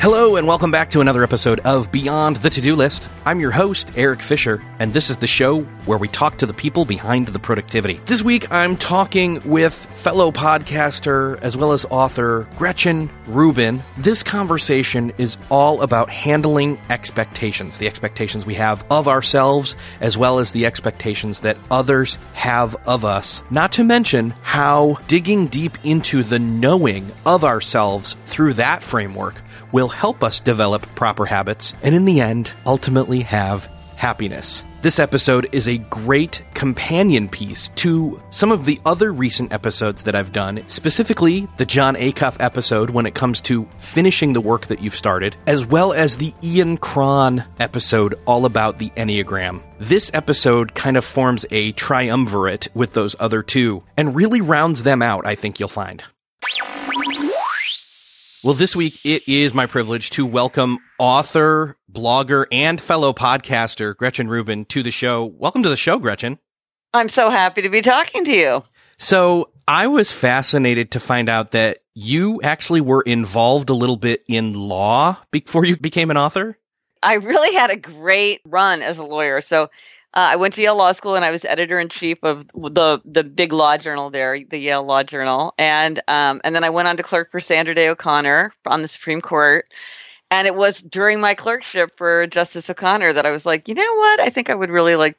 Hello, and welcome back to another episode of Beyond the To Do List. I'm your host, Erik Fisher, and this is the show where we talk to the people behind the productivity. This week, I'm talking with fellow podcaster as well as author Gretchen Rubin. This conversation is all about handling expectations, the expectations we have of ourselves, as well as the expectations that others have of us. Not to mention how digging deep into the knowing of ourselves through that framework will help us develop proper habits and, in the end, ultimately have happiness. This episode is a great companion piece to some of the other recent episodes that I've done, specifically the Jon Acuff episode when it comes to finishing the work that you've started, as well as the Ian Cron episode all about the Enneagram. This episode kind of forms a triumvirate with those other two and really rounds them out, I think you'll find. Well, this week it is my privilege to welcome author, blogger, and fellow podcaster Gretchen Rubin to the show. Welcome to the show, Gretchen. I'm so happy to be talking to you. So, I was fascinated to find out that you actually were involved a little bit in law before you became an author. I really had a great run as a lawyer. So, uh, I went to Yale Law School and I was editor in chief of the the big law journal there, the Yale Law Journal, and um, and then I went on to clerk for Sandra Day O'Connor on the Supreme Court. And it was during my clerkship for Justice O'Connor that I was like, you know what? I think I would really like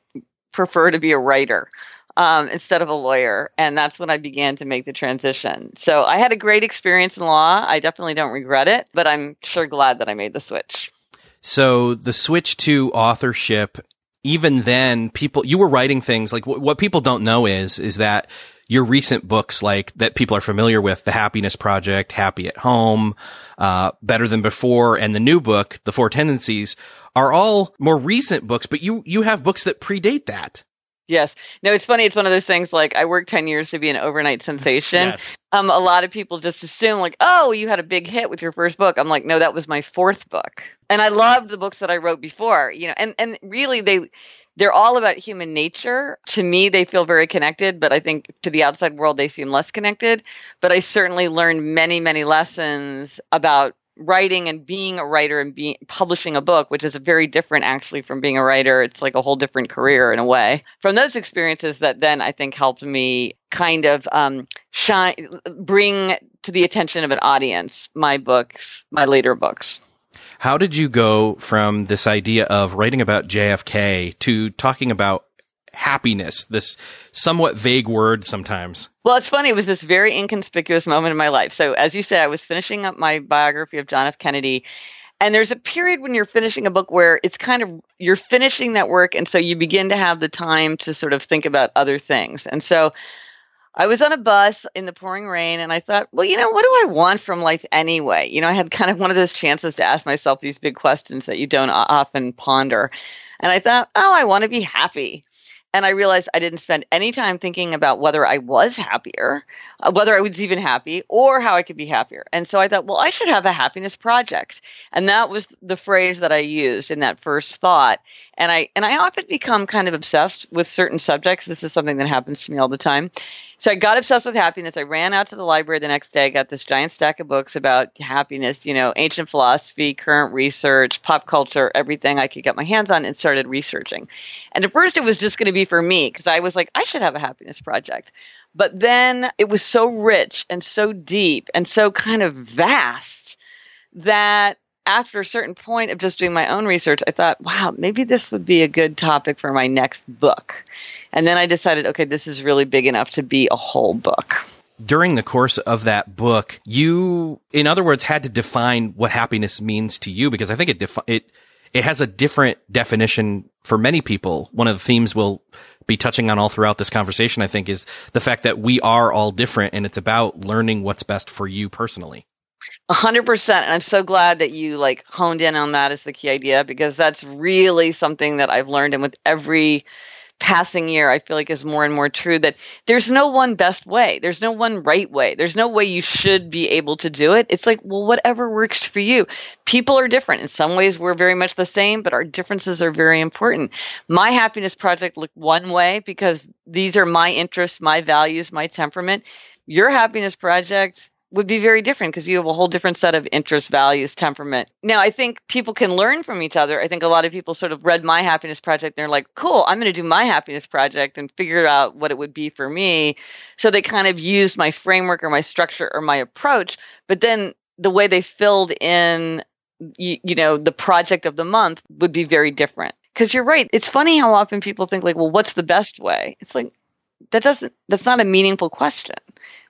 prefer to be a writer um, instead of a lawyer. And that's when I began to make the transition. So I had a great experience in law. I definitely don't regret it, but I'm sure glad that I made the switch. So the switch to authorship even then people you were writing things like what people don't know is is that your recent books like that people are familiar with the happiness project happy at home uh, better than before and the new book the four tendencies are all more recent books but you you have books that predate that Yes. No, it's funny. It's one of those things like I worked 10 years to be an overnight sensation. yes. Um, a lot of people just assume like, oh, you had a big hit with your first book. I'm like, no, that was my fourth book. And I love the books that I wrote before, you know, and, and really they, they're all about human nature. To me, they feel very connected, but I think to the outside world, they seem less connected. But I certainly learned many, many lessons about writing and being a writer and being publishing a book, which is very different actually from being a writer. It's like a whole different career in a way. From those experiences that then I think helped me kind of um, shine, bring to the attention of an audience my books, my later books. How did you go from this idea of writing about JFK to talking about happiness, this somewhat vague word sometimes. Well, it's funny. It was this very inconspicuous moment in my life. So, as you say, I was finishing up my biography of John F. Kennedy. And there's a period when you're finishing a book where it's kind of, you're finishing that work. And so you begin to have the time to sort of think about other things. And so I was on a bus in the pouring rain and I thought, well, you know, what do I want from life anyway? You know, I had kind of one of those chances to ask myself these big questions that you don't often ponder. And I thought, oh, I want to be happy. And I realized I didn't spend any time thinking about whether I was happier, uh, whether I was even happy, or how I could be happier. And so I thought, well, I should have a happiness project. And that was the phrase that I used in that first thought. And I and I often become kind of obsessed with certain subjects. This is something that happens to me all the time. So I got obsessed with happiness. I ran out to the library the next day, got this giant stack of books about happiness, you know, ancient philosophy, current research, pop culture, everything I could get my hands on, and started researching. And at first it was just going to be for me because I was like, I should have a happiness project. But then it was so rich and so deep and so kind of vast that after a certain point of just doing my own research, I thought, wow, maybe this would be a good topic for my next book. And then I decided, okay, this is really big enough to be a whole book. During the course of that book, you, in other words, had to define what happiness means to you because I think it defi- it it has a different definition for many people. One of the themes we'll be touching on all throughout this conversation, I think, is the fact that we are all different and it's about learning what's best for you personally. A hundred percent. And I'm so glad that you like honed in on that as the key idea because that's really something that I've learned. And with every passing year, I feel like is more and more true that there's no one best way. There's no one right way. There's no way you should be able to do it. It's like, well, whatever works for you. People are different. In some ways, we're very much the same, but our differences are very important. My happiness project looked one way because these are my interests, my values, my temperament. Your happiness project would be very different because you have a whole different set of interests, values, temperament. Now, I think people can learn from each other. I think a lot of people sort of read my happiness project and they're like, cool, I'm going to do my happiness project and figure out what it would be for me. So they kind of used my framework or my structure or my approach. But then the way they filled in, you, you know, the project of the month would be very different. Because you're right. It's funny how often people think, like, well, what's the best way? It's like, that doesn't that's not a meaningful question.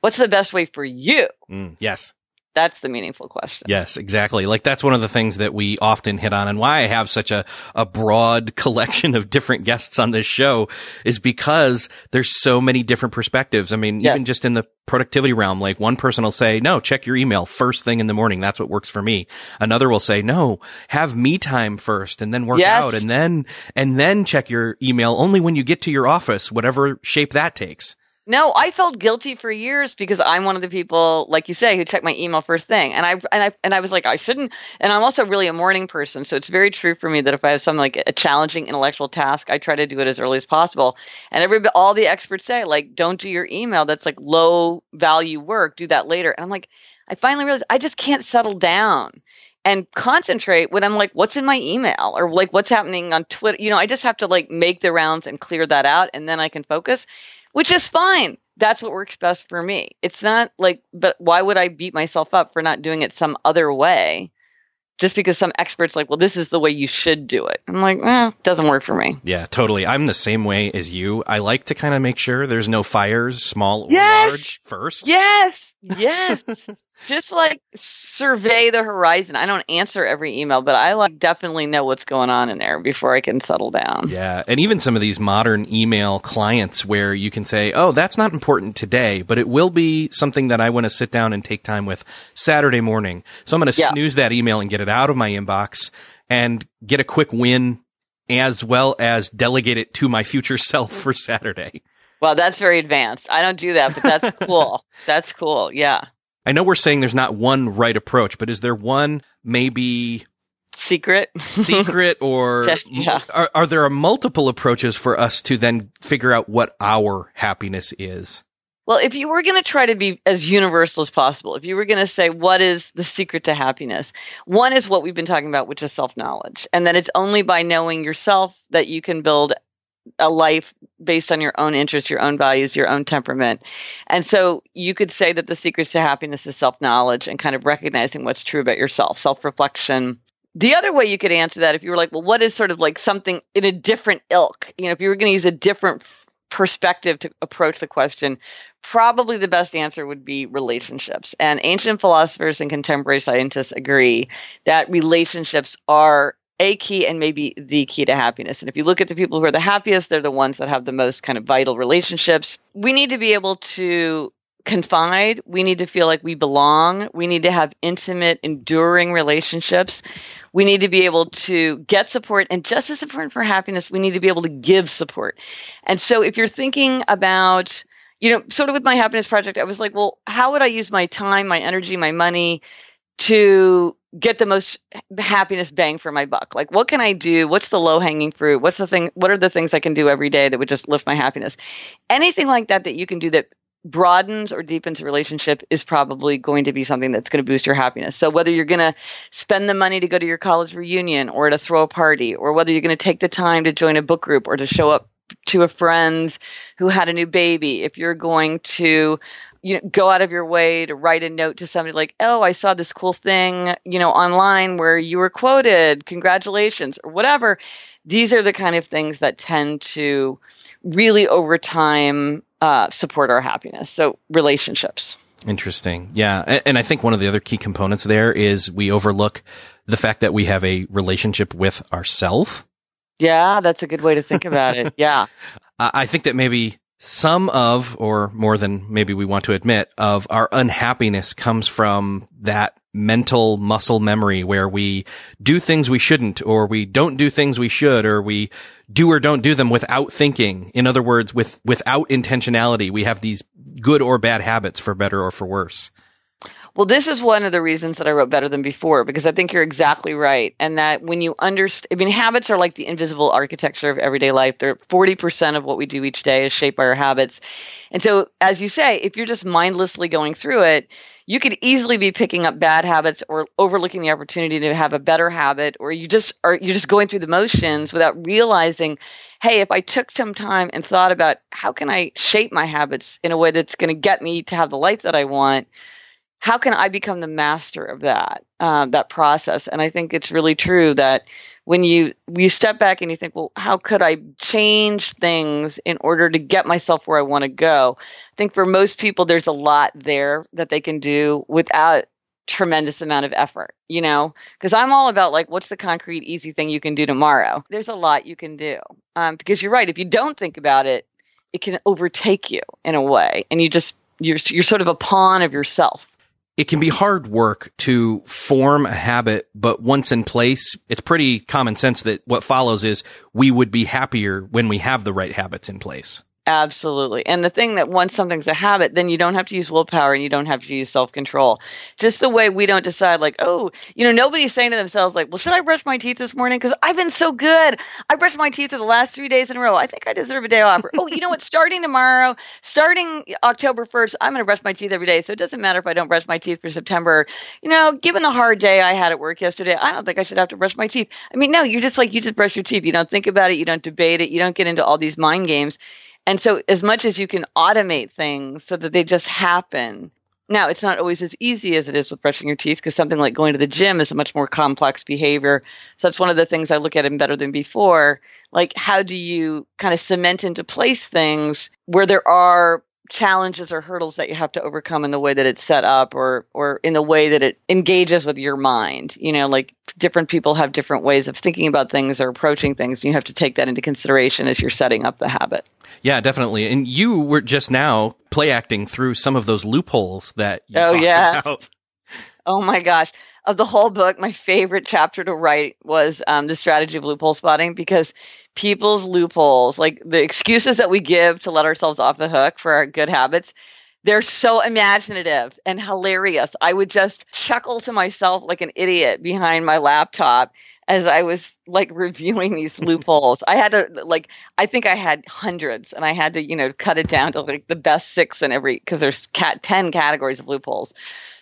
What's the best way for you? Mm, yes that's the meaningful question. Yes, exactly. Like that's one of the things that we often hit on and why I have such a, a broad collection of different guests on this show is because there's so many different perspectives. I mean, yes. even just in the productivity realm, like one person will say, no, check your email first thing in the morning. That's what works for me. Another will say, no, have me time first and then work yes. out and then, and then check your email only when you get to your office, whatever shape that takes. No, I felt guilty for years because I'm one of the people, like you say, who check my email first thing, and I and I and I was like, I shouldn't. And I'm also really a morning person, so it's very true for me that if I have something like a challenging intellectual task, I try to do it as early as possible. And every all the experts say, like, don't do your email. That's like low value work. Do that later. And I'm like, I finally realized I just can't settle down and concentrate when I'm like, what's in my email or like what's happening on Twitter. You know, I just have to like make the rounds and clear that out, and then I can focus which is fine. That's what works best for me. It's not like, but why would I beat myself up for not doing it some other way? Just because some experts like, well, this is the way you should do it. I'm like, eh, it doesn't work for me. Yeah, totally. I'm the same way as you. I like to kind of make sure there's no fires, small or yes! large, first. Yes, yes. Just like survey the horizon. I don't answer every email, but I like definitely know what's going on in there before I can settle down. Yeah, and even some of these modern email clients where you can say, "Oh, that's not important today, but it will be something that I want to sit down and take time with Saturday morning." So I'm going to yeah. snooze that email and get it out of my inbox and get a quick win as well as delegate it to my future self for Saturday. Well, that's very advanced. I don't do that, but that's cool. that's cool. Yeah. I know we're saying there's not one right approach, but is there one maybe secret secret or yeah. are, are there multiple approaches for us to then figure out what our happiness is? Well, if you were going to try to be as universal as possible, if you were going to say, what is the secret to happiness? One is what we've been talking about, which is self knowledge. And that it's only by knowing yourself that you can build a life based on your own interests, your own values, your own temperament. And so you could say that the secrets to happiness is self knowledge and kind of recognizing what's true about yourself, self reflection. The other way you could answer that, if you were like, well, what is sort of like something in a different ilk? You know, if you were going to use a different perspective to approach the question, probably the best answer would be relationships. And ancient philosophers and contemporary scientists agree that relationships are a key and maybe the key to happiness. And if you look at the people who are the happiest, they're the ones that have the most kind of vital relationships. We need to be able to confide. We need to feel like we belong. We need to have intimate, enduring relationships. We need to be able to get support. And just as important for happiness, we need to be able to give support. And so if you're thinking about, you know, sort of with my happiness project, I was like, well, how would I use my time, my energy, my money to get the most happiness bang for my buck? Like, what can I do? What's the low hanging fruit? What's the thing? What are the things I can do every day that would just lift my happiness? Anything like that that you can do that broadens or deepens a relationship is probably going to be something that's going to boost your happiness. So whether you're going to spend the money to go to your college reunion or to throw a party, or whether you're going to take the time to join a book group or to show up to a friend who had a new baby, if you're going to you know go out of your way to write a note to somebody like oh i saw this cool thing you know online where you were quoted congratulations or whatever these are the kind of things that tend to really over time uh, support our happiness. So relationships. Interesting. Yeah. And I think one of the other key components there is we overlook the fact that we have a relationship with ourself. Yeah, that's a good way to think about it. Yeah. I think that maybe some of, or more than maybe we want to admit, of our unhappiness comes from that mental muscle memory where we do things we shouldn't, or we don't do things we should, or we do or don't do them without thinking. In other words, with, without intentionality, we have these good or bad habits for better or for worse. Well, this is one of the reasons that I wrote Better Than Before, because I think you're exactly right. And that when you understand, I mean, habits are like the invisible architecture of everyday life. They're 40% of what we do each day is shaped by our habits. And so, as you say, if you're just mindlessly going through it, you could easily be picking up bad habits or overlooking the opportunity to have a better habit, or you just are you're just going through the motions without realizing, hey, if I took some time and thought about how can I shape my habits in a way that's going to get me to have the life that I want, how can I become the master of that um, that process? And I think it's really true that when you you step back and you think, well, how could I change things in order to get myself where I want to go? I think for most people, there's a lot there that they can do without tremendous amount of effort, you know, because I'm all about like, what's the concrete, easy thing you can do tomorrow? There's a lot you can do. Um, because you're right. If you don't think about it, it can overtake you in a way. And you just, you're, you're sort of a pawn of yourself it can be hard work to form a habit, but once in place, it's pretty common sense that what follows is we would be happier when we have the right habits in place. Absolutely. And the thing that once something's a habit, then you don't have to use willpower and you don't have to use self control. Just the way we don't decide, like, oh, you know, nobody's saying to themselves, like, well, should I brush my teeth this morning? Because I've been so good. I brushed my teeth for the last three days in a row. I think I deserve a day off. oh, you know what? Starting tomorrow, starting October 1st, I'm going to brush my teeth every day. So it doesn't matter if I don't brush my teeth for September. You know, given the hard day I had at work yesterday, I don't think I should have to brush my teeth. I mean, no, you just like, you just brush your teeth. You don't think about it. You don't debate it. You don't get into all these mind games. And so, as much as you can automate things so that they just happen, now it's not always as easy as it is with brushing your teeth because something like going to the gym is a much more complex behavior. So, that's one of the things I look at in Better Than Before. Like, how do you kind of cement into place things where there are challenges or hurdles that you have to overcome in the way that it's set up or or in the way that it engages with your mind. You know like different people have different ways of thinking about things or approaching things and you have to take that into consideration as you're setting up the habit. Yeah definitely. And you were just now play acting through some of those loopholes that you oh yeah oh my gosh of the whole book my favorite chapter to write was um, the strategy of loophole spotting because people's loopholes, like the excuses that we give to let ourselves off the hook for our good habits, they're so imaginative and hilarious. I would just chuckle to myself like an idiot behind my laptop as I was like reviewing these loopholes. I had to like I think I had hundreds and I had to, you know, cut it down to like the best 6 in every cuz there's cat 10 categories of loopholes.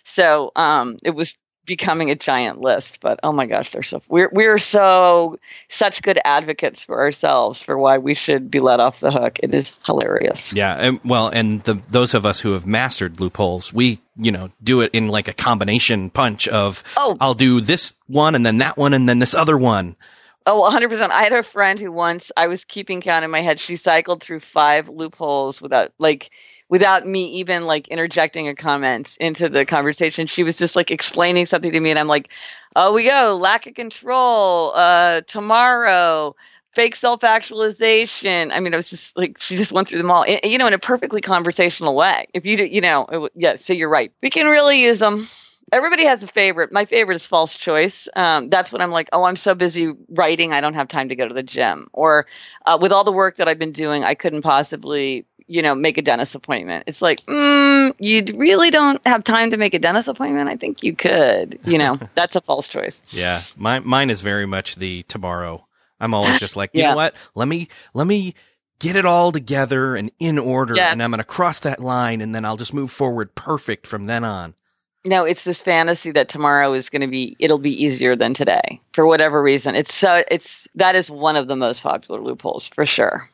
So, um it was becoming a giant list. But oh my gosh, they're so we're we're so such good advocates for ourselves for why we should be let off the hook. It is hilarious. Yeah, and well, and the those of us who have mastered loopholes, we you know do it in like a combination punch of oh. I'll do this one and then that one and then this other one. Oh, 100%. I had a friend who once I was keeping count in my head. She cycled through five loopholes without like without me even like interjecting a comment into the conversation. She was just like explaining something to me, and I'm like, "Oh, we go lack of control. Uh, tomorrow." Fake self actualization. I mean, it was just like she just went through them all, you know, in a perfectly conversational way. If you, do, you know, it, yeah. So you're right. We can really use them everybody has a favorite. My favorite is false choice. Um, that's when I'm like, oh, I'm so busy writing, I don't have time to go to the gym. Or uh, with all the work that I've been doing, I couldn't possibly, you know, make a dentist appointment. It's like, mm, you really don't have time to make a dentist appointment. I think you could. You know, that's a false choice. Yeah, my, mine is very much the tomorrow. I'm always just like, you yeah. know what? Let me let me get it all together and in order, yeah. and I'm going to cross that line, and then I'll just move forward perfect from then on. No, it's this fantasy that tomorrow is going to be it'll be easier than today for whatever reason. It's so it's that is one of the most popular loopholes for sure.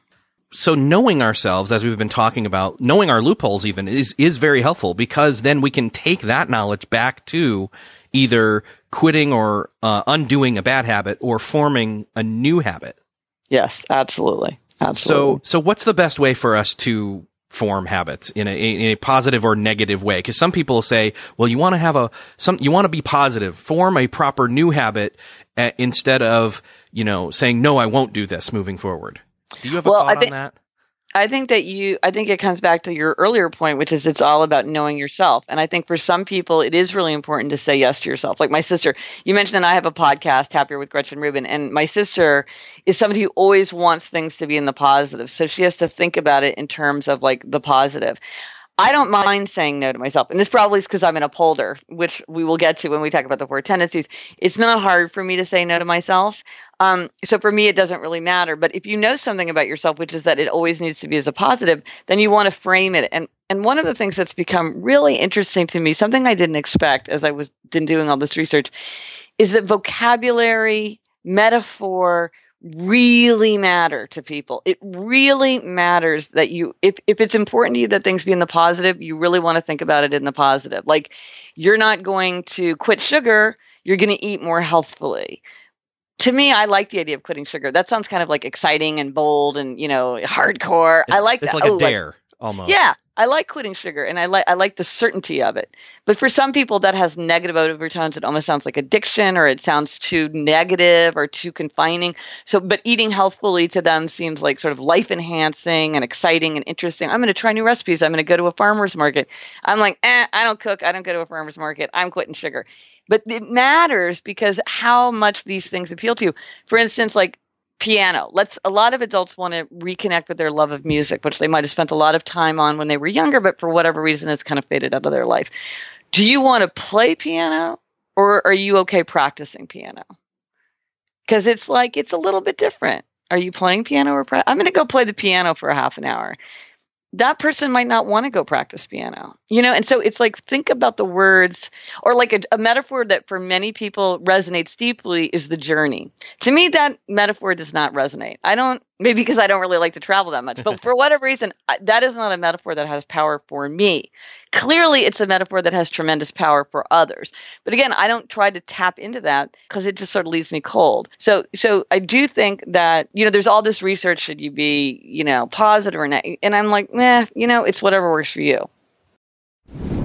So knowing ourselves as we've been talking about, knowing our loopholes even is is very helpful because then we can take that knowledge back to either quitting or uh, undoing a bad habit or forming a new habit. Yes, absolutely. Absolutely. So so what's the best way for us to form habits in a, in a positive or negative way. Cause some people say, well, you want to have a, some, you want to be positive, form a proper new habit uh, instead of, you know, saying, no, I won't do this moving forward. Do you have a well, thought on that? I think that you, I think it comes back to your earlier point, which is it's all about knowing yourself. And I think for some people, it is really important to say yes to yourself. Like my sister, you mentioned, and I have a podcast, Happier with Gretchen Rubin, and my sister is somebody who always wants things to be in the positive. So she has to think about it in terms of like the positive. I don't mind saying no to myself. And this probably is because I'm an upholder, which we will get to when we talk about the four tendencies. It's not hard for me to say no to myself. Um, so for me, it doesn't really matter. But if you know something about yourself, which is that it always needs to be as a positive, then you want to frame it. And and one of the things that's become really interesting to me, something I didn't expect as I was doing all this research, is that vocabulary, metaphor, really matter to people. It really matters that you if if it's important to you that things be in the positive, you really want to think about it in the positive. Like you're not going to quit sugar, you're going to eat more healthfully. To me, I like the idea of quitting sugar. That sounds kind of like exciting and bold and, you know, hardcore. It's, I like that. it's that. like oh, a dare. Like, almost. Yeah, I like quitting sugar and I like I like the certainty of it. But for some people that has negative overtones, it almost sounds like addiction or it sounds too negative or too confining. So but eating healthfully to them seems like sort of life enhancing and exciting and interesting. I'm gonna try new recipes. I'm gonna go to a farmer's market. I'm like, eh, I don't cook, I don't go to a farmer's market, I'm quitting sugar. But it matters because how much these things appeal to you. For instance, like piano. Let's a lot of adults want to reconnect with their love of music, which they might have spent a lot of time on when they were younger, but for whatever reason has kind of faded out of their life. Do you want to play piano or are you okay practicing piano? Because it's like it's a little bit different. Are you playing piano or pra- I'm going to go play the piano for a half an hour that person might not want to go practice piano you know? And so it's like think about the words or like a, a, metaphor that for many people resonates deeply is the journey. To me that metaphor does not resonate. I don't maybe because i don't really like to travel that much but for whatever reason that is not a metaphor that has power for me. Clearly it's a metaphor that has tremendous power for others. But again i don't try to tap into that because it just sort of leaves me cold. So so i do think that you know there's all this research should you be you know positive or not and i'm like eh, you know it's whatever works for you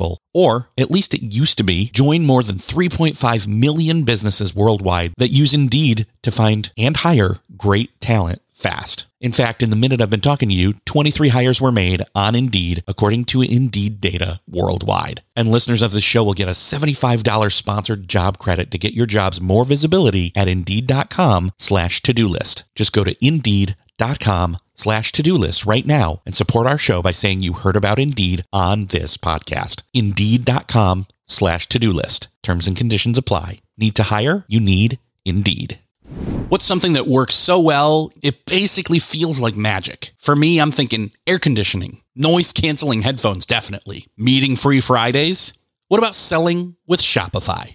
people, or at least it used to be, join more than 3.5 million businesses worldwide that use Indeed to find and hire great talent fast. In fact, in the minute I've been talking to you, 23 hires were made on Indeed, according to Indeed data worldwide. And listeners of the show will get a $75 sponsored job credit to get your jobs more visibility at Indeed.com slash to-do list. Just go to Indeed.com slash to-do list right now and support our show by saying you heard about Indeed on this podcast. Indeed.com slash to-do list. Terms and conditions apply. Need to hire? You need Indeed. What's something that works so well, it basically feels like magic? For me, I'm thinking air conditioning, noise canceling headphones, definitely. Meeting free Fridays? What about selling with Shopify?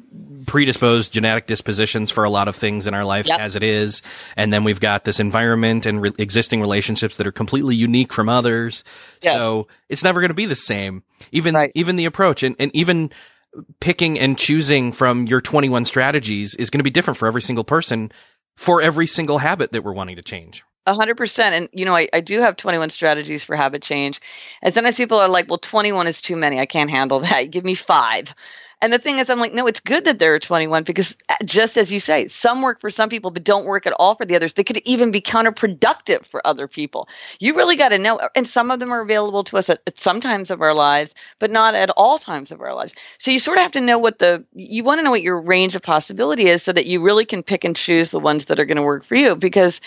predisposed genetic dispositions for a lot of things in our life yep. as it is. And then we've got this environment and re- existing relationships that are completely unique from others. Yes. So it's never going to be the same. Even, right. even the approach and, and even picking and choosing from your 21 strategies is going to be different for every single person for every single habit that we're wanting to change. A hundred percent. And you know, I, I do have 21 strategies for habit change. And sometimes people are like, well, 21 is too many. I can't handle that. Give me five. And the thing is, I'm like, no, it's good that there are 21 because uh, just as you say, some work for some people, but don't work at all for the others. They could even be counterproductive for other people. You really got to know. And some of them are available to us at, at some times of our lives, but not at all times of our lives. So you sort of have to know what the, you want to know what your range of possibility is so that you really can pick and choose the ones that are going to work for you. Because,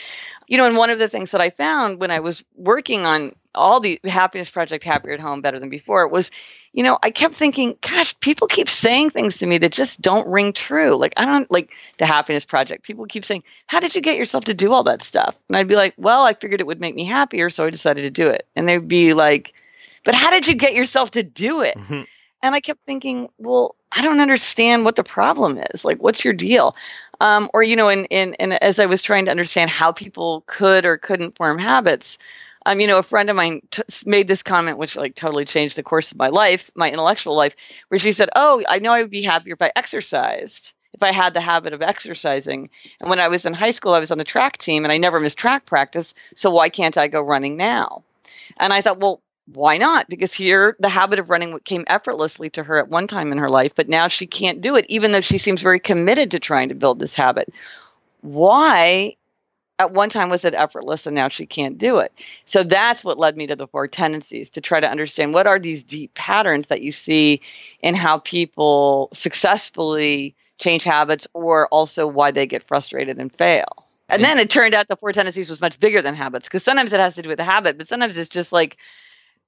you know, and one of the things that I found when I was working on all the happiness project, happier at home, better than before, was you know, I kept thinking, gosh, people keep saying things to me that just don't ring true. Like, I don't like the happiness project. People keep saying, How did you get yourself to do all that stuff? And I'd be like, Well, I figured it would make me happier, so I decided to do it. And they'd be like, But how did you get yourself to do it? Mm-hmm. And I kept thinking, Well, I don't understand what the problem is. Like, what's your deal? Um, or, you know, and, and, and as I was trying to understand how people could or couldn't form habits, um, you know, a friend of mine t- made this comment, which like totally changed the course of my life, my intellectual life, where she said, "Oh, I know I would be happier if I exercised." If I had the habit of exercising. And when I was in high school, I was on the track team and I never missed track practice. So why can't I go running now? And I thought, well, why not? Because here the habit of running came effortlessly to her at one time in her life, but now she can't do it, even though she seems very committed to trying to build this habit. Why at one time was it effortless and now she can't do it. So that's what led me to the four tendencies to try to understand what are these deep patterns that you see in how people successfully change habits or also why they get frustrated and fail. And then it turned out the four tendencies was much bigger than habits because sometimes it has to do with the habit, but sometimes it's just like,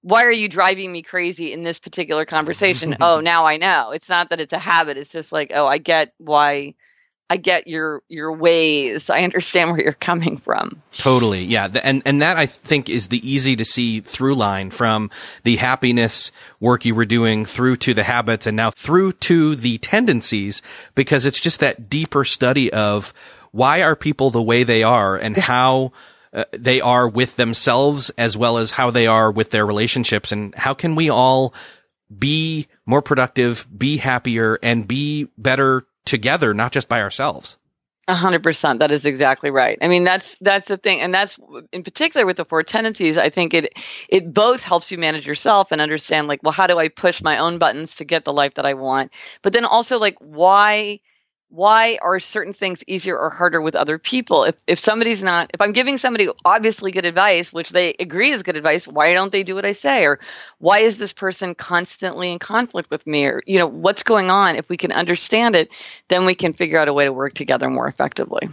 why are you driving me crazy in this particular conversation? oh, now I know. It's not that it's a habit. It's just like, oh, I get why I get your your ways. I understand where you're coming from. Totally, yeah, and and that I think is the easy to see through line from the happiness work you were doing through to the habits, and now through to the tendencies, because it's just that deeper study of why are people the way they are and how. Uh, they are with themselves as well as how they are with their relationships and how can we all be more productive, be happier and be better together, not just by ourselves. A hundred percent. That is exactly right. I mean, that's that's the thing, and that's in particular with the four tendencies. I think it it both helps you manage yourself and understand, like, well, how do I push my own buttons to get the life that I want? But then also, like, why why are certain things easier or harder with other people? If if somebody's not if i'm giving somebody obviously good advice which they agree is good advice why don't they do what i say? Or why is this person constantly in conflict with me? Or you know what's going on? If we can understand it then we can figure out a way to work together more effectively.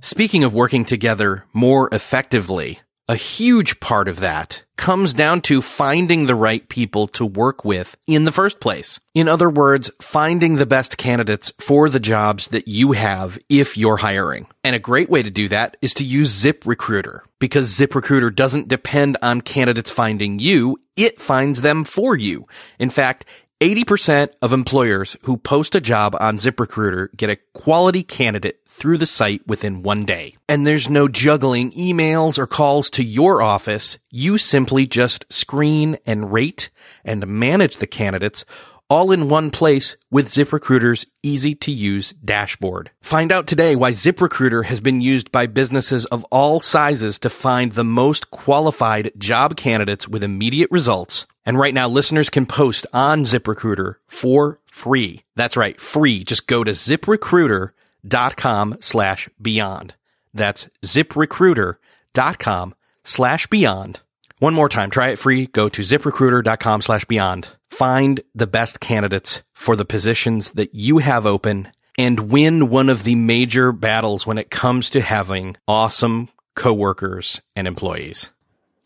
Speaking of working together more effectively a huge part of that comes down to finding the right people to work with in the first place. In other words, finding the best candidates for the jobs that you have if you're hiring. And a great way to do that is to use ZipRecruiter because ZipRecruiter doesn't depend on candidates finding you. It finds them for you. In fact, 80% of employers who post a job on ZipRecruiter get a quality candidate through the site within one day. And there's no juggling emails or calls to your office. You simply just screen and rate and manage the candidates all in one place with ZipRecruiter's easy to use dashboard. Find out today why ZipRecruiter has been used by businesses of all sizes to find the most qualified job candidates with immediate results. And right now, listeners can post on ZipRecruiter for free. That's right, free. Just go to ziprecruiter.com slash beyond. That's ziprecruiter.com slash beyond. One more time, try it free. Go to ziprecruiter.com slash beyond. Find the best candidates for the positions that you have open and win one of the major battles when it comes to having awesome coworkers and employees.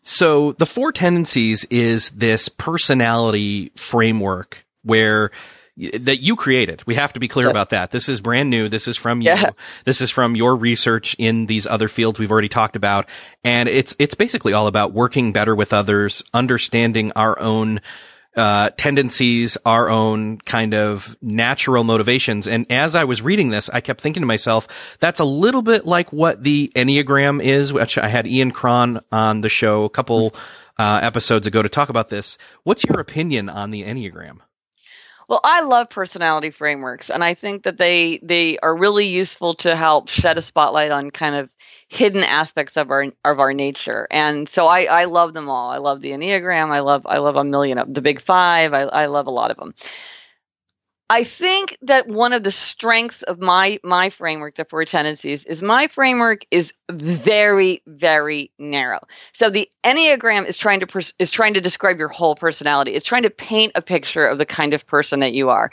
So the four tendencies is this personality framework where that you created. We have to be clear yes. about that. This is brand new. This is from you. Yeah. This is from your research in these other fields we've already talked about. And it's, it's basically all about working better with others, understanding our own, uh, tendencies, our own kind of natural motivations. And as I was reading this, I kept thinking to myself, that's a little bit like what the Enneagram is, which I had Ian Cron on the show a couple, uh, episodes ago to talk about this. What's your opinion on the Enneagram? Well, I love personality frameworks, and I think that they they are really useful to help shed a spotlight on kind of hidden aspects of our of our nature. And so I I love them all. I love the Enneagram. I love I love a million of the Big Five. I I love a lot of them. I think that one of the strengths of my my framework, the four tendencies, is my framework is very very narrow. So the enneagram is trying to pers- is trying to describe your whole personality. It's trying to paint a picture of the kind of person that you are.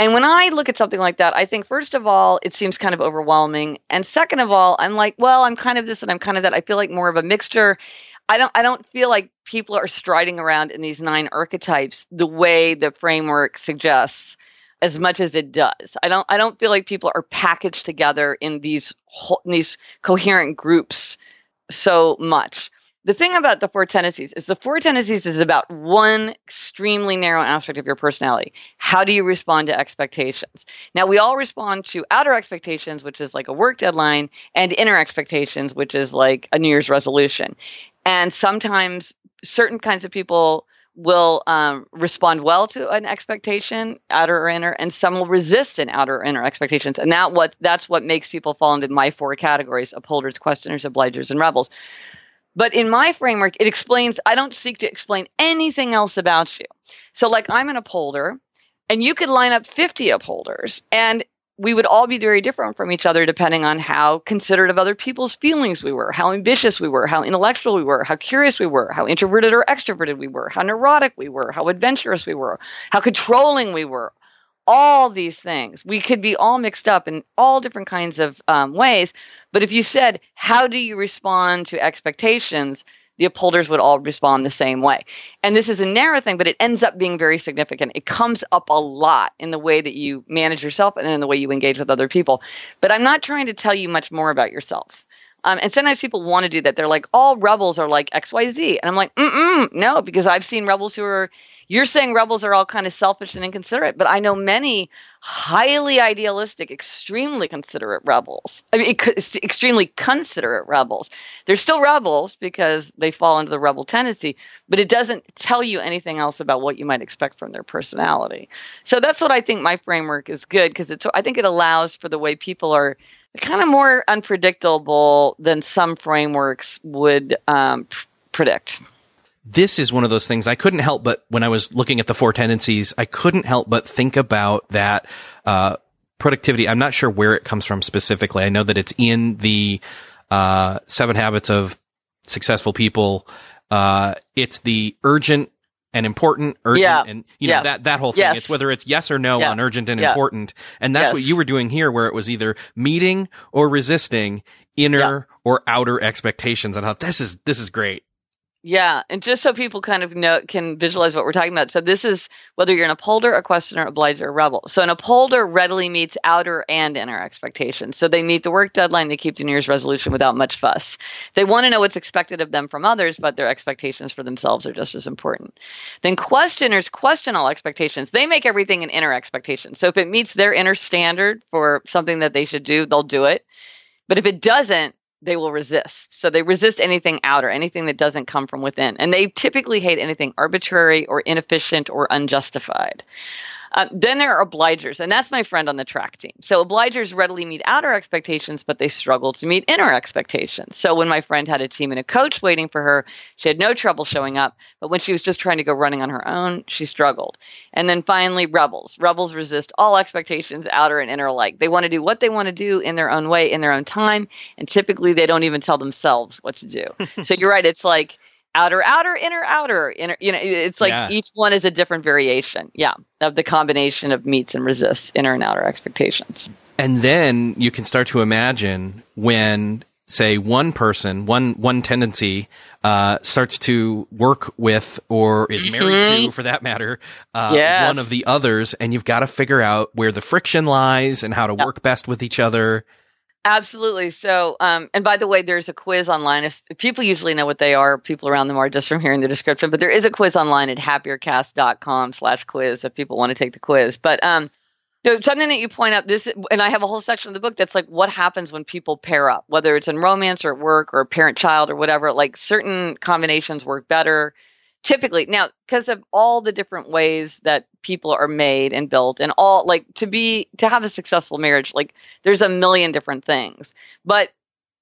And when I look at something like that, I think first of all, it seems kind of overwhelming, and second of all, I'm like, well, I'm kind of this and I'm kind of that. I feel like more of a mixture. I don't I don't feel like people are striding around in these nine archetypes the way the framework suggests as much as it does. I don't I don't feel like people are packaged together in these whole, in these coherent groups so much. The thing about the four tendencies is the four tendencies is about one extremely narrow aspect of your personality. How do you respond to expectations? Now we all respond to outer expectations, which is like a work deadline, and inner expectations, which is like a New Year's resolution. And sometimes certain kinds of people will um, respond well to an expectation, outer or inner, and some will resist an outer or inner expectations. And that what that's what makes people fall into my four categories: upholders, questioners, obligers, and rebels. But in my framework, it explains. I don't seek to explain anything else about you. So, like, I'm an upholder, and you could line up 50 upholders, and we would all be very different from each other depending on how considerate of other people's feelings we were, how ambitious we were, how intellectual we were, how curious we were, how introverted or extroverted we were, how neurotic we were, how adventurous we were, how controlling we were. All these things. We could be all mixed up in all different kinds of um, ways. But if you said, How do you respond to expectations? The upholders would all respond the same way. And this is a narrow thing, but it ends up being very significant. It comes up a lot in the way that you manage yourself and in the way you engage with other people. But I'm not trying to tell you much more about yourself. Um, and sometimes people want to do that. They're like, all rebels are like XYZ. And I'm like, mm no, because I've seen rebels who are you're saying rebels are all kind of selfish and inconsiderate, but I know many highly idealistic, extremely considerate rebels. I mean, extremely considerate rebels. They're still rebels because they fall into the rebel tendency, but it doesn't tell you anything else about what you might expect from their personality. So that's what I think my framework is good because it's. I think it allows for the way people are kind of more unpredictable than some frameworks would um, predict this is one of those things I couldn't help but when I was looking at the four tendencies, I couldn't help but think about that, uh, productivity. I'm not sure where it comes from specifically. I know that it's in the, uh, seven habits of successful people. Uh, it's the urgent and important, urgent, yeah. and you know yeah. that that whole thing. Yes. It's whether it's yes or no yeah. on urgent and important, and that's yes. what you were doing here, where it was either meeting or resisting inner or outer expectations. And how this is this is great. Yeah, and just so people kind of know can visualize what we're talking about. So this is whether you're an upholder, a questioner, obliger, or a rebel. So an upholder readily meets outer and inner expectations. So they meet the work deadline, they keep the New Year's resolution without much fuss. They want to know what's expected of them from others, but their expectations for themselves are just as important. Then questioners question all expectations. They make everything an inner expectation. So if it meets their inner standard for something that they should do, they'll do it. But if it doesn't, they will resist. So they resist anything outer, anything that doesn't come from within. And they typically hate anything arbitrary or inefficient or unjustified. Uh, then there are obligers, and that's my friend on the track team. So obligers readily meet outer expectations, but they struggle to meet inner expectations. So when my friend had a team and a coach waiting for her, she had no trouble showing up. But when she was just trying to go running on her own, she struggled. And then finally, rebels. Rebels resist all expectations, outer and inner alike. They want to do what they want to do in their own way, in their own time, and typically they don't even tell themselves what to do. so you're right. It's like outer, outer, inner, outer, inner. You know, it's like yeah. each one is a different variation. Yeah, of the combination of meets and resists, inner and outer expectations. And then you can start to imagine when, say, one person, one one tendency uh, starts to work with or is married mm-hmm. to, for that matter, uh, yes. one of the others, and you've got to figure out where the friction lies and how to work best with each other. Absolutely. So, um, and by the way, there's a quiz online. People usually know what they are. People around them are just from hearing the description. But there is a quiz online at happiercast.com slash quiz if people want to take the quiz. But um, something that you point out this, and I have a whole section of the book that's like what happens when people pair up, whether it's in romance or at work or parent child or whatever. Like certain combinations work better typically now because of all the different ways that people are made and built and all like to be to have a successful marriage like there's a million different things. But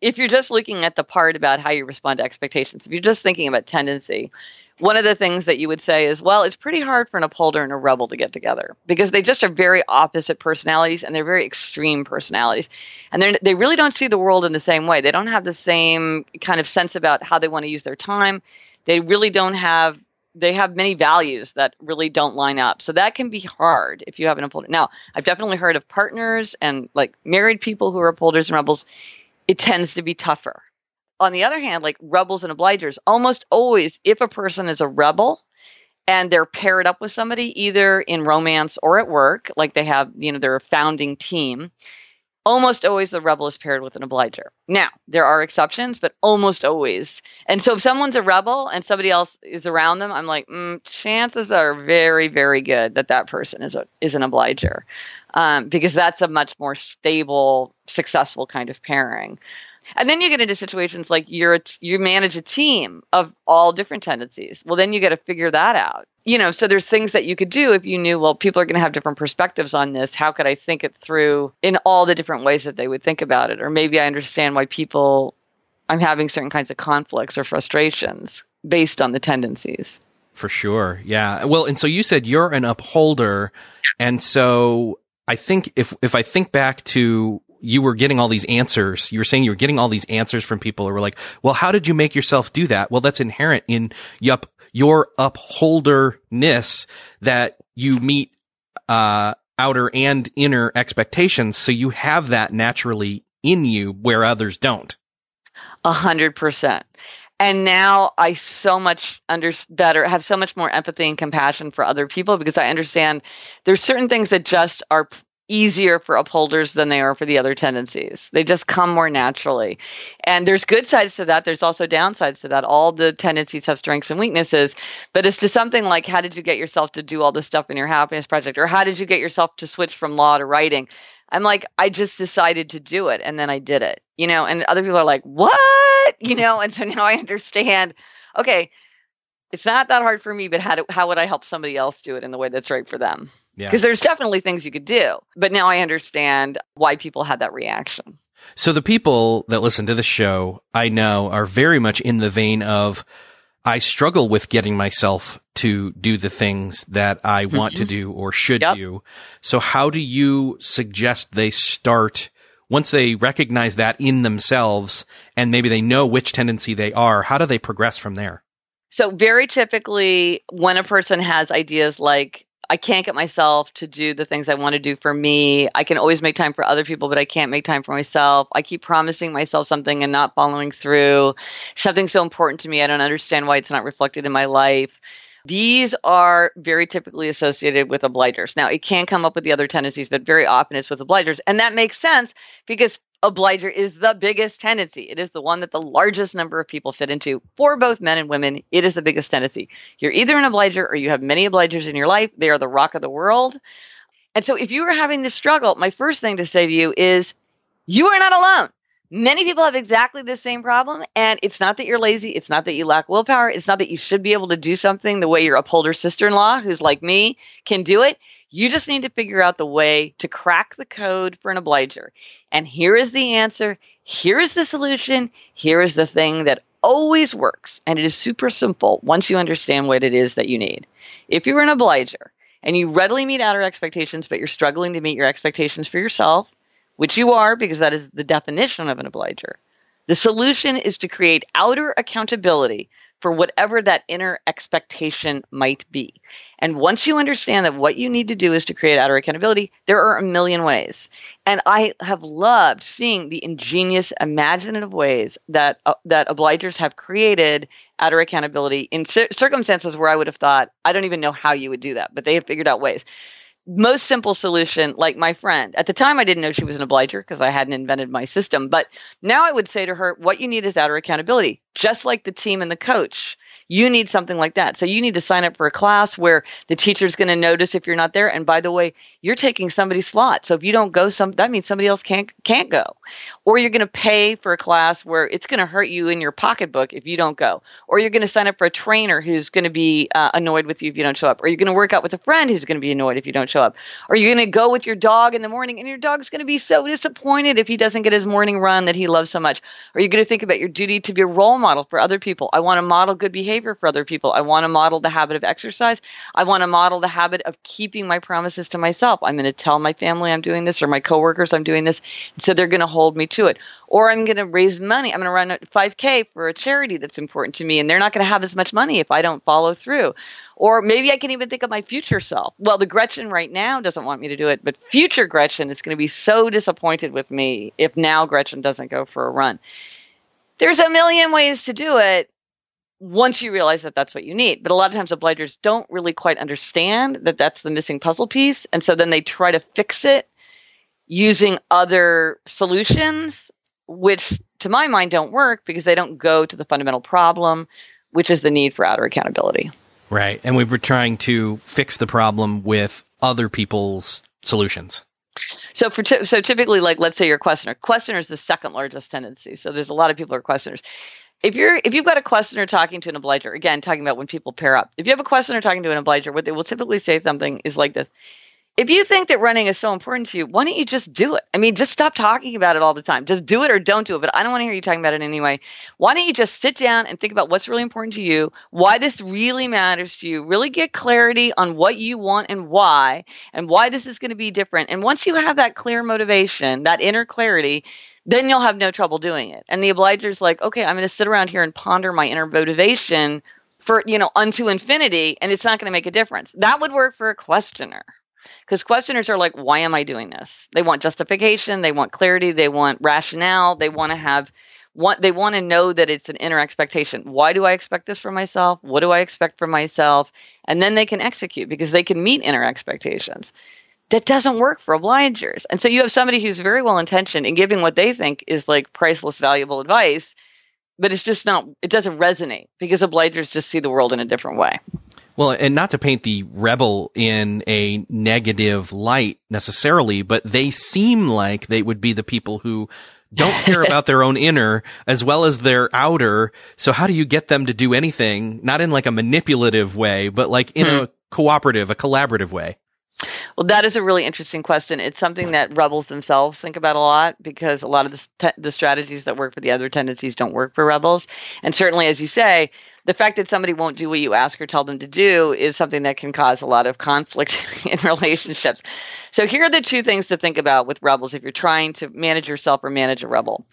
if you're just looking at the part about how you respond to expectations if you're just thinking about tendency one of the things that you would say is well it's pretty hard for an upholder and a rebel to get together because they just are very opposite personalities and they're very extreme personalities. And they they really don't see the world in the same way. They don't have the same kind of sense about how they want to use their time they really don't have they have many values that really don't line up. So that can be hard if you have an upholder. Now, I've definitely heard of partners and like married people who are upholders and rebels. It tends to be tougher. On the other hand, like rebels and obligers, almost always, if a person is a rebel and they're paired up with somebody, either in romance or at work, like they have, you know, they're a founding team, almost always the rebel is paired with an obliger. Now, there are exceptions, but almost always. And so if someone's a rebel and somebody else is around them, I'm like, mm, chances are very, very good that that person is a, is an obliger, um, because that's a much more stable, successful kind of pairing. And then you get into situations like you're you manage a team of all different tendencies. Well, then you got to figure that out. You know, so there's things that you could do if you knew, well, people are going to have different perspectives on this. How could I think it through in all the different ways that they would think about it? Or maybe I understand why people I'm having certain kinds of conflicts or frustrations based on the tendencies. For sure. Yeah. Well, and so you said you're an upholder. And so I think if, if I think back to you were getting all these answers. You were saying you were getting all these answers from people who were like, well, how did you make yourself do that? Well, that's inherent in yup, your upholderness that you meet, uh, outer and inner expectations. So you have that naturally in you where others don't. A hundred percent. And now I so much under better have so much more empathy and compassion for other people because I understand there's certain things that just are easier for upholders than they are for the other tendencies. They just come more naturally. And there's good sides to that. There's also downsides to that. All the tendencies have strengths and weaknesses. But it's to something like how did you get yourself to do all this stuff in your happiness project? Or how did you get yourself to switch from law to writing? I'm like, I just decided to do it and then I did it. You know, and other people are like, What? You know, and so now I understand, okay, it's not that hard for me, but how do, how would I help somebody else do it in the way that's right for them? Yeah. Because there's definitely things you could do. But now I understand why people had that reaction. So the people that listen to the show, I know, are very much in the vein of I struggle with getting myself to do the things that I want mm-hmm. to do or should yep. do. So how do you suggest they start once they recognize that in themselves and maybe they know which tendency they are? How do they progress from there? So very typically when a person has ideas like I can't get myself to do the things I want to do for me. I can always make time for other people, but I can't make time for myself. I keep promising myself something and not following through. Something so important to me, I don't understand why it's not reflected in my life. These are very typically associated with obligers. Now, it can come up with the other tendencies, but very often it's with obligers. And that makes sense because obliger is the biggest tendency. It is the one that the largest number of people fit into. For both men and women, it is the biggest tendency. You're either an obliger or you have many obligers in your life. They are the rock of the world. And so if you are having this struggle, my first thing to say to you is you are not alone. Many people have exactly the same problem, and it's not that you're lazy. It's not that you lack willpower. It's not that you should be able to do something the way your upholder sister in law, who's like me, can do it. You just need to figure out the way to crack the code for an obliger. And here is the answer. Here is the solution. Here is the thing that always works. And it is super simple once you understand what it is that you need. If you're an obliger and you readily meet outer expectations, but you're struggling to meet your expectations for yourself, which you are because that is the definition of an obliger. The solution is to create outer accountability for whatever that inner expectation might be. And once you understand that what you need to do is to create outer accountability, there are a million ways. And I have loved seeing the ingenious, imaginative ways that uh, that obligers have created outer accountability in c- circumstances where I would have thought, I don't even know how you would do that, but they have figured out ways most simple solution, like my friend. At the time, I didn't know she was an obliger because I hadn't invented my system. But now I would say to her, what you need is outer accountability, just like the team and the coach. You need something like that. So you need to sign up for a class where the teacher's going to notice if you're not there. And by the way, you're taking somebody's slot. So if you don't go, some that means somebody else can't can't go. Or you're going to pay for a class where it's going to hurt you in your pocketbook if you don't go. Or you're going to sign up for a trainer who's going to be uh, annoyed with you if you don't show up. Or you're going to work out with a friend who's going to be annoyed if you don't show up. Or you're going to go with your dog in the morning and your dog's going to be so disappointed if he doesn't get his morning run that he loves so much. Or you're going to think about your duty to be a role model for other people. I want to model good behavior for other people. I want to model the habit of exercise. I want to model the habit of keeping my promises to myself. I'm going to tell my family I'm doing this or my coworkers I'm doing this. So they're going to hold me to it. Or I'm going to raise money. I'm going to run a 5K for a charity that's important to me, and they're not going to have as much money if I don't follow through. Or maybe I can even think of my future self. Well, the Gretchen right now doesn't want me to do it, but future Gretchen is going to be so disappointed with me if now Gretchen doesn't go for a run. There's a million ways to do it once you realize that that's what you need. But a lot of times obligers don't really quite understand that that's the missing puzzle piece. And so then they try to fix it using other solutions, which to my mind don't work because they don't go to the fundamental problem, which is the need for outer accountability. Right. And we were trying to fix the problem with other people's solutions. So for t- so typically, like let's say you're a questioner. Questioner is the second largest tendency. So there's a lot of people who are questioners if you're if you've got a questioner talking to an obliger, again talking about when people pair up, if you have a questioner talking to an obliger, what they will typically say something is like this. If you think that running is so important to you, why don't you just do it? I mean, just stop talking about it all the time. Just do it or don't do it. But I don't want to hear you talking about it anyway. Why don't you just sit down and think about what's really important to you, why this really matters to you, really get clarity on what you want and why, and why this is going to be different. And once you have that clear motivation, that inner clarity, then you'll have no trouble doing it. And the obliger's like, okay, I'm going to sit around here and ponder my inner motivation for, you know, unto infinity, and it's not going to make a difference. That would work for a questioner. Because questioners are like, why am I doing this? They want justification, they want clarity, they want rationale, they want to have want they want to know that it's an inner expectation. Why do I expect this from myself? What do I expect from myself? And then they can execute because they can meet inner expectations that doesn't work for obligers. And so you have somebody who's very well intentioned and giving what they think is like priceless, valuable advice, but it's just not, it doesn't resonate because obligers just see the world in a different way. Well, and not to paint the rebel in a negative light necessarily, but they seem like they would be the people who don't care about their own inner as well as their outer. So how do you get them to do anything, not in like a manipulative way, but like in hmm. a cooperative, a collaborative way? Well, that is a really interesting question. It's something that rebels themselves think about a lot because a lot of the, the strategies that work for the other tendencies don't work for rebels. And certainly, as you say, the fact that somebody won't do what you ask or tell them to do is something that can cause a lot of conflict in relationships. So, here are the two things to think about with rebels if you're trying to manage yourself or manage a rebel.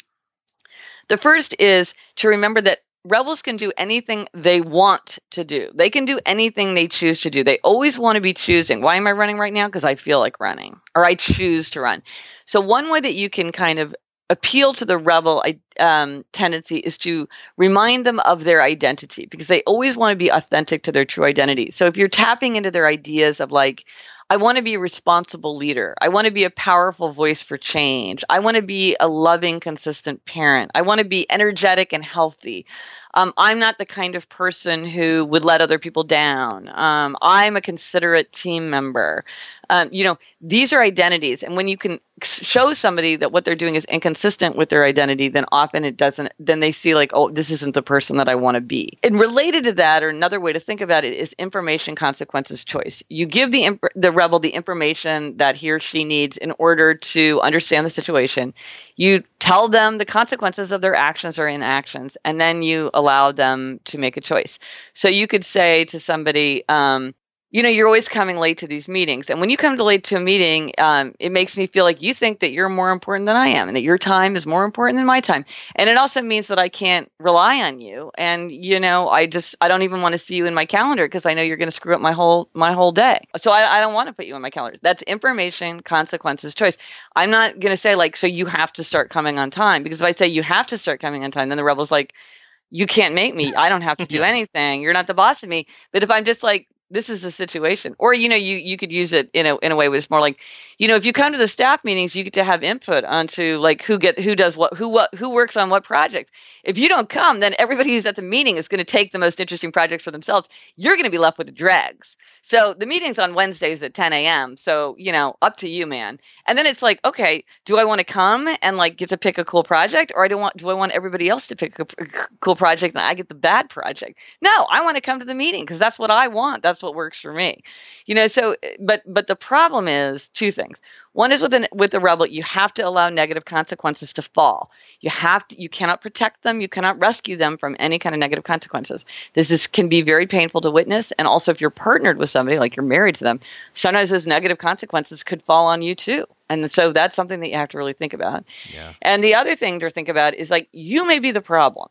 The first is to remember that rebels can do anything they want to do. They can do anything they choose to do. They always want to be choosing. Why am I running right now? Because I feel like running or I choose to run. So, one way that you can kind of appeal to the rebel um, tendency is to remind them of their identity because they always want to be authentic to their true identity. So, if you're tapping into their ideas of like, I want to be a responsible leader. I want to be a powerful voice for change. I want to be a loving, consistent parent. I want to be energetic and healthy. Um, I'm not the kind of person who would let other people down. Um, I'm a considerate team member. Um, you know, these are identities. And when you can show somebody that what they're doing is inconsistent with their identity, then often it doesn't, then they see like, oh, this isn't the person that I want to be. And related to that, or another way to think about it is information consequences choice. You give the, imp- the rebel the information that he or she needs in order to understand the situation. You tell them the consequences of their actions or inactions, and then you allow them to make a choice. So you could say to somebody, um, you know, you're always coming late to these meetings. And when you come to late to a meeting, um, it makes me feel like you think that you're more important than I am and that your time is more important than my time. And it also means that I can't rely on you. And, you know, I just, I don't even want to see you in my calendar because I know you're going to screw up my whole, my whole day. So I, I don't want to put you in my calendar. That's information, consequences, choice. I'm not going to say like, so you have to start coming on time because if I say you have to start coming on time, then the rebel's like, you can't make me. I don't have to do yes. anything. You're not the boss of me. But if I'm just like, this is the situation or you know you you could use it in a in a way where it's more like you know if you come to the staff meetings you get to have input onto like who get who does what who what who works on what project if you don't come then everybody who's at the meeting is going to take the most interesting projects for themselves you're going to be left with the dregs so the meeting's on Wednesdays at 10 a.m. So, you know, up to you, man. And then it's like, okay, do I want to come and like get to pick a cool project or I don't want, do I want everybody else to pick a, cool project and I get the bad project? No, I want to come to the meeting because that's what I want. That's what works for me. You know, so, but, but the problem is two things. One is with an, with a rebel, you have to allow negative consequences to fall. You have to, you cannot protect them, you cannot rescue them from any kind of negative consequences. This is can be very painful to witness, and also if you're partnered with somebody, like you're married to them, sometimes those negative consequences could fall on you too. And so that's something that you have to really think about. Yeah. And the other thing to think about is like you may be the problem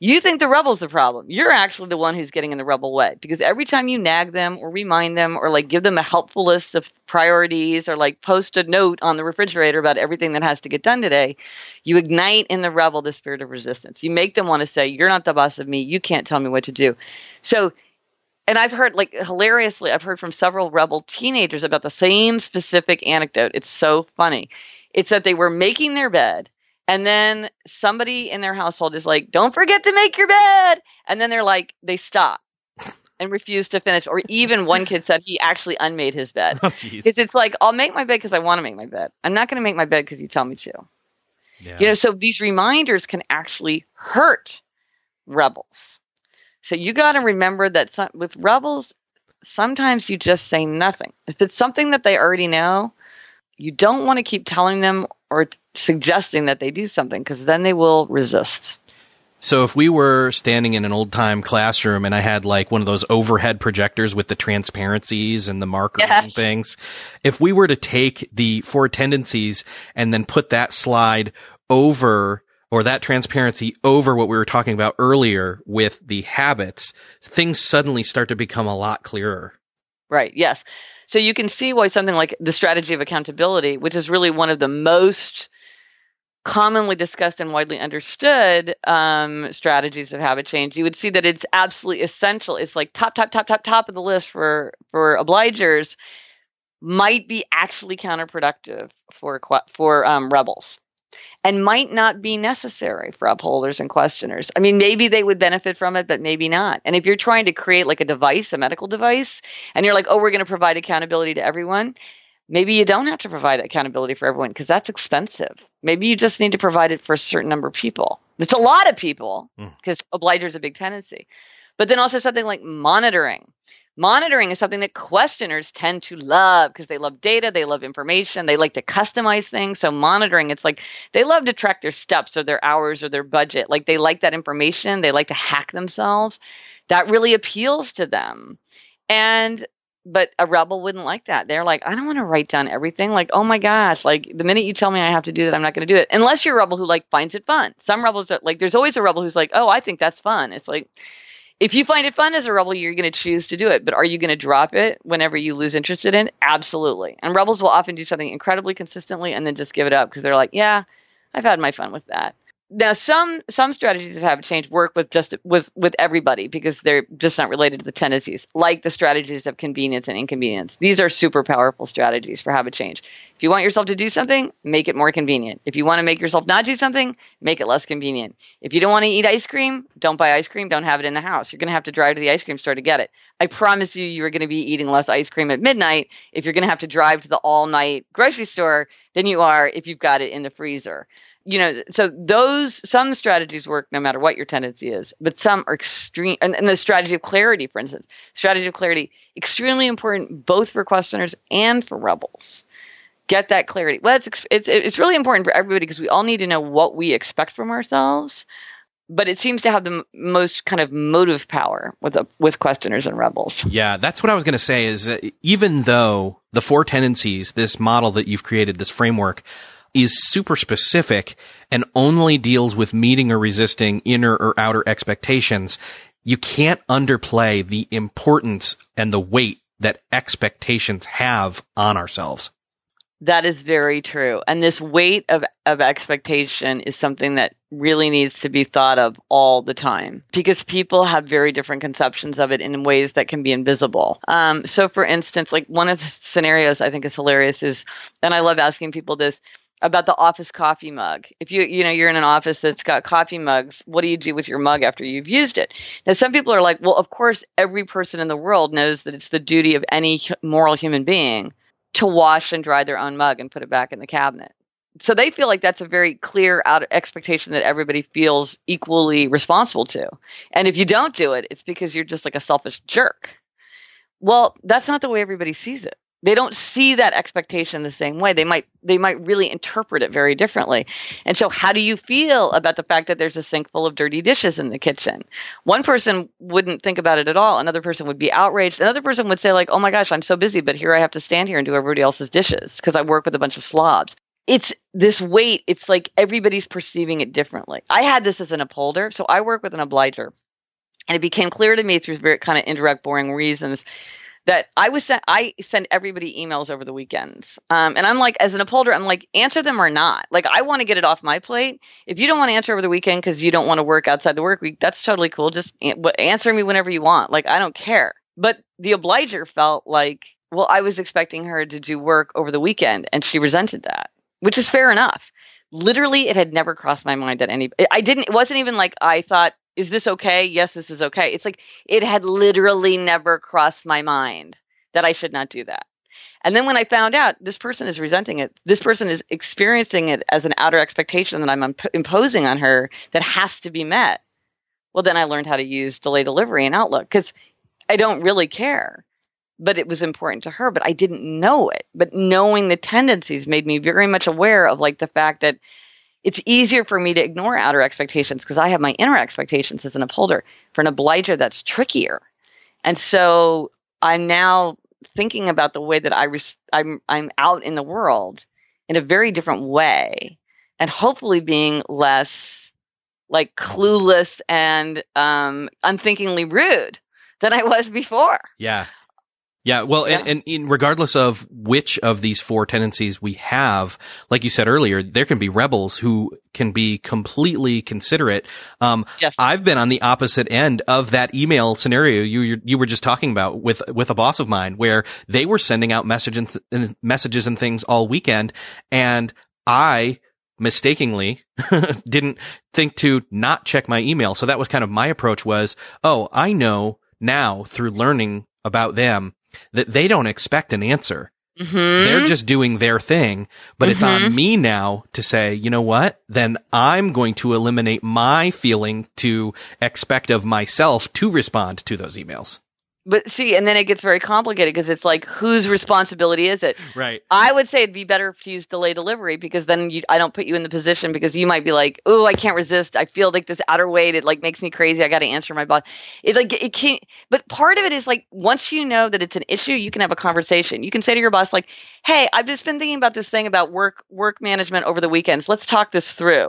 you think the rebel's the problem. You're actually the one who's getting in the rebel way because every time you nag them or remind them or like give them a helpful list of priorities or like post a note on the refrigerator about everything that has to get done today, you ignite in the rebel the spirit of resistance. You make them want to say, You're not the boss of me. You can't tell me what to do. So, and I've heard like hilariously, I've heard from several rebel teenagers about the same specific anecdote. It's so funny. It's that they were making their bed and then somebody in their household is like, don't forget to make your bed. And then they're like, they stop and refuse to finish. Or even one kid said he actually unmade his bed. Oh, it's, it's like, I'll make my bed because I want to make my bed. I'm not going to make my bed because you tell me to. Yeah. You know, so these reminders can actually hurt rebels. So you got to remember that some, with rebels, sometimes you just say nothing. If it's something that they already know, you don't want to keep telling them or suggesting that they do something because then they will resist. So if we were standing in an old time classroom and I had like one of those overhead projectors with the transparencies and the markers yes. and things, if we were to take the four tendencies and then put that slide over or that transparency over what we were talking about earlier with the habits, things suddenly start to become a lot clearer. Right. Yes. So you can see why something like the strategy of accountability, which is really one of the most commonly discussed and widely understood um, strategies of habit change, you would see that it's absolutely essential. It's like top, top, top, top, top of the list for for obligers. Might be actually counterproductive for for um, rebels, and might not be necessary for upholders and questioners. I mean, maybe they would benefit from it, but maybe not. And if you're trying to create like a device, a medical device, and you're like, oh, we're going to provide accountability to everyone, maybe you don't have to provide accountability for everyone because that's expensive. Maybe you just need to provide it for a certain number of people. It's a lot of people because mm. obliger is a big tendency. But then also something like monitoring. Monitoring is something that questioners tend to love because they love data, they love information, they like to customize things. So monitoring, it's like they love to track their steps or their hours or their budget. Like they like that information, they like to hack themselves. That really appeals to them. And but a rebel wouldn't like that. They're like, I don't want to write down everything. Like, oh my gosh, like the minute you tell me I have to do that, I'm not going to do it. Unless you're a rebel who like finds it fun. Some rebels are like, there's always a rebel who's like, oh, I think that's fun. It's like, if you find it fun as a rebel, you're going to choose to do it. But are you going to drop it whenever you lose interest in it? Absolutely. And rebels will often do something incredibly consistently and then just give it up because they're like, yeah, I've had my fun with that. Now some some strategies of habit change work with just with with everybody because they're just not related to the tendencies like the strategies of convenience and inconvenience. These are super powerful strategies for habit change. If you want yourself to do something make it more convenient. If you want to make yourself not do something make it less convenient. If you don't want to eat ice cream don't buy ice cream don't have it in the house. You're going to have to drive to the ice cream store to get it. I promise you you're going to be eating less ice cream at midnight. If you're going to have to drive to the all night grocery store than you are if you've got it in the freezer you know, so those some strategies work no matter what your tendency is, but some are extreme. And, and the strategy of clarity, for instance, strategy of clarity, extremely important both for questioners and for rebels. Get that clarity. Well, it's it's it's really important for everybody because we all need to know what we expect from ourselves. But it seems to have the m- most kind of motive power with a, with questioners and rebels. Yeah, that's what I was going to say. Is uh, even though the four tendencies, this model that you've created, this framework is super specific and only deals with meeting or resisting inner or outer expectations, you can't underplay the importance and the weight that expectations have on ourselves. That is very true. And this weight of, of expectation is something that really needs to be thought of all the time because people have very different conceptions of it in ways that can be invisible. Um, so, for instance, like one of the scenarios I think is hilarious is, and I love asking people this about the office coffee mug. If you you know you're in an office that's got coffee mugs, what do you do with your mug after you've used it? Now some people are like, well, of course every person in the world knows that it's the duty of any moral human being to wash and dry their own mug and put it back in the cabinet. So they feel like that's a very clear out expectation that everybody feels equally responsible to. And if you don't do it, it's because you're just like a selfish jerk. Well, that's not the way everybody sees it they don't see that expectation the same way. They might they might really interpret it very differently. And so how do you feel about the fact that there's a sink full of dirty dishes in the kitchen? One person wouldn't think about it at all. Another person would be outraged. Another person would say like oh my gosh i'm so busy but here i have to stand here and do everybody else's dishes because i work with a bunch of slobs. It's this weight it's like everybody's perceiving it differently. I had this as an upholder so i work with an obliger. And it became clear to me through very kind of indirect boring reasons that I was sent, I send everybody emails over the weekends. Um, and I'm like, as an upholder, I'm like, answer them or not. Like, I want to get it off my plate. If you don't want to answer over the weekend because you don't want to work outside the work week, that's totally cool. Just answer me whenever you want. Like, I don't care. But the obliger felt like, well, I was expecting her to do work over the weekend and she resented that, which is fair enough. Literally, it had never crossed my mind that any, I didn't, it wasn't even like I thought is this okay? Yes, this is okay. It's like it had literally never crossed my mind that I should not do that. And then when I found out this person is resenting it, this person is experiencing it as an outer expectation that I'm imp- imposing on her that has to be met. Well, then I learned how to use delay delivery and Outlook because I don't really care. But it was important to her, but I didn't know it. But knowing the tendencies made me very much aware of like the fact that it's easier for me to ignore outer expectations because I have my inner expectations as an upholder. For an obliger, that's trickier. And so I'm now thinking about the way that I res- I'm I'm out in the world in a very different way, and hopefully being less like clueless and um, unthinkingly rude than I was before. Yeah, yeah, well, yeah. And, and, in, regardless of which of these four tendencies we have, like you said earlier, there can be rebels who can be completely considerate. Um, yes. I've been on the opposite end of that email scenario you you were just talking about with with a boss of mine, where they were sending out messages and messages and things all weekend, and I mistakenly didn't think to not check my email. So that was kind of my approach was, oh, I know now through learning about them that they don't expect an answer. Mm-hmm. They're just doing their thing, but mm-hmm. it's on mm-hmm. me now to say, you know what? Then I'm going to eliminate my feeling to expect of myself to respond to those emails but see, and then it gets very complicated because it's like, whose responsibility is it? Right. I would say it'd be better to use delay delivery because then you, I don't put you in the position because you might be like, oh, I can't resist. I feel like this outer weight. It like makes me crazy. I got to answer my boss. It like it can't. But part of it is like once you know that it's an issue, you can have a conversation. You can say to your boss like, hey, I've just been thinking about this thing about work work management over the weekends. Let's talk this through.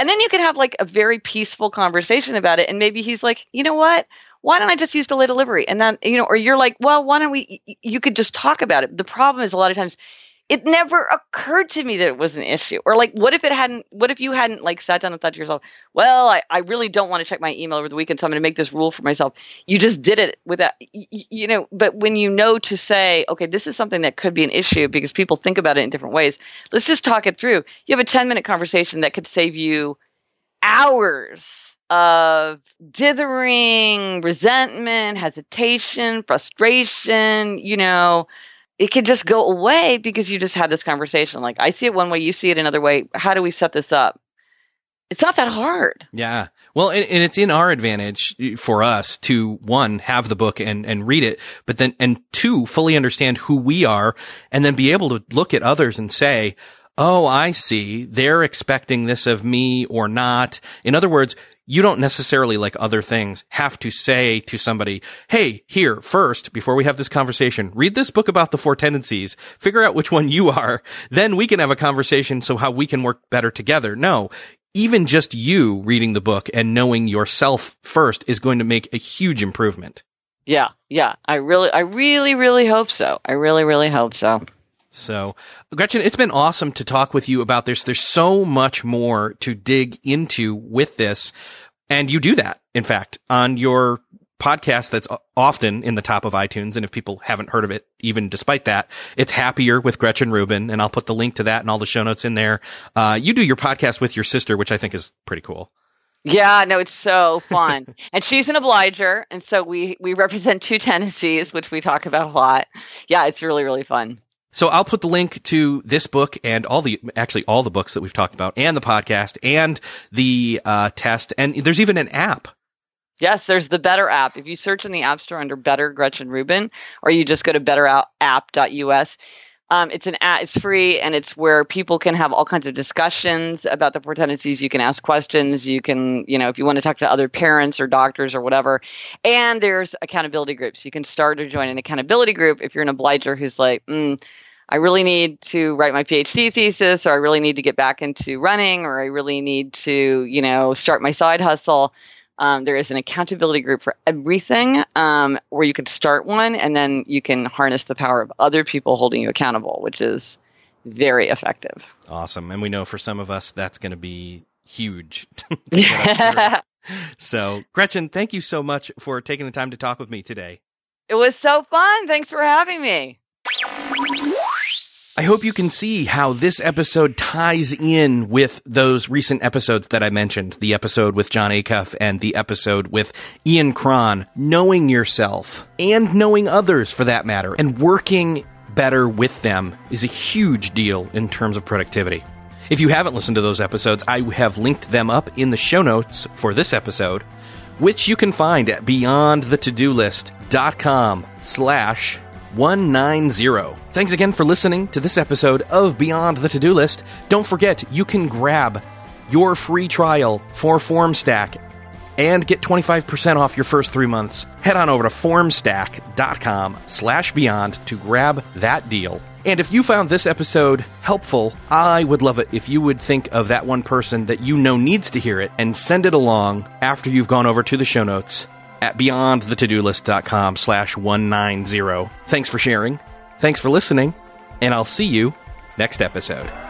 And then you can have like a very peaceful conversation about it. And maybe he's like, you know what? Why don't I just use delay delivery? And then, you know, or you're like, well, why don't we, you could just talk about it. The problem is a lot of times it never occurred to me that it was an issue. Or like, what if it hadn't, what if you hadn't like sat down and thought to yourself, well, I, I really don't want to check my email over the weekend, so I'm going to make this rule for myself. You just did it without, you know, but when you know to say, okay, this is something that could be an issue because people think about it in different ways, let's just talk it through. You have a 10 minute conversation that could save you hours of dithering, resentment, hesitation, frustration, you know, it could just go away because you just had this conversation. Like, I see it one way, you see it another way. How do we set this up? It's not that hard. Yeah. Well, and, and, it's in our advantage for us to one, have the book and, and read it, but then, and two, fully understand who we are and then be able to look at others and say, Oh, I see. They're expecting this of me or not. In other words, you don't necessarily, like other things, have to say to somebody, Hey, here, first, before we have this conversation, read this book about the four tendencies, figure out which one you are. Then we can have a conversation. So how we can work better together. No, even just you reading the book and knowing yourself first is going to make a huge improvement. Yeah. Yeah. I really, I really, really hope so. I really, really hope so. So, Gretchen, it's been awesome to talk with you about this. There's so much more to dig into with this. And you do that, in fact, on your podcast that's often in the top of iTunes. And if people haven't heard of it, even despite that, it's happier with Gretchen Rubin. And I'll put the link to that and all the show notes in there. Uh, you do your podcast with your sister, which I think is pretty cool. Yeah, no, it's so fun. and she's an obliger, and so we we represent two tendencies, which we talk about a lot. Yeah, it's really really fun. So I'll put the link to this book and all the, actually all the books that we've talked about and the podcast and the uh, test. And there's even an app. Yes, there's the Better app. If you search in the App Store under Better Gretchen Rubin, or you just go to betterapp.us, um, it's an app, it's free, and it's where people can have all kinds of discussions about the four tendencies. You can ask questions. You can, you know, if you want to talk to other parents or doctors or whatever. And there's accountability groups. You can start or join an accountability group if you're an obliger who's like, mm, I really need to write my PhD thesis, or I really need to get back into running, or I really need to, you know, start my side hustle. Um, there is an accountability group for everything um, where you can start one and then you can harness the power of other people holding you accountable, which is very effective. Awesome. And we know for some of us, that's going to be huge. so, Gretchen, thank you so much for taking the time to talk with me today. It was so fun. Thanks for having me. I hope you can see how this episode ties in with those recent episodes that I mentioned. The episode with Jon Acuff and the episode with Ian Cron. Knowing yourself and knowing others for that matter and working better with them is a huge deal in terms of productivity. If you haven't listened to those episodes, I have linked them up in the show notes for this episode, which you can find at beyondthetodolist.com slash 190. Thanks again for listening to this episode of Beyond the To Do List. Don't forget, you can grab your free trial for FormStack and get 25% off your first three months. Head on over to formstack.com slash beyond to grab that deal. And if you found this episode helpful, I would love it if you would think of that one person that you know needs to hear it and send it along after you've gone over to the show notes at beyondthetodolist.com slash 190. Thanks for sharing. Thanks for listening. And I'll see you next episode.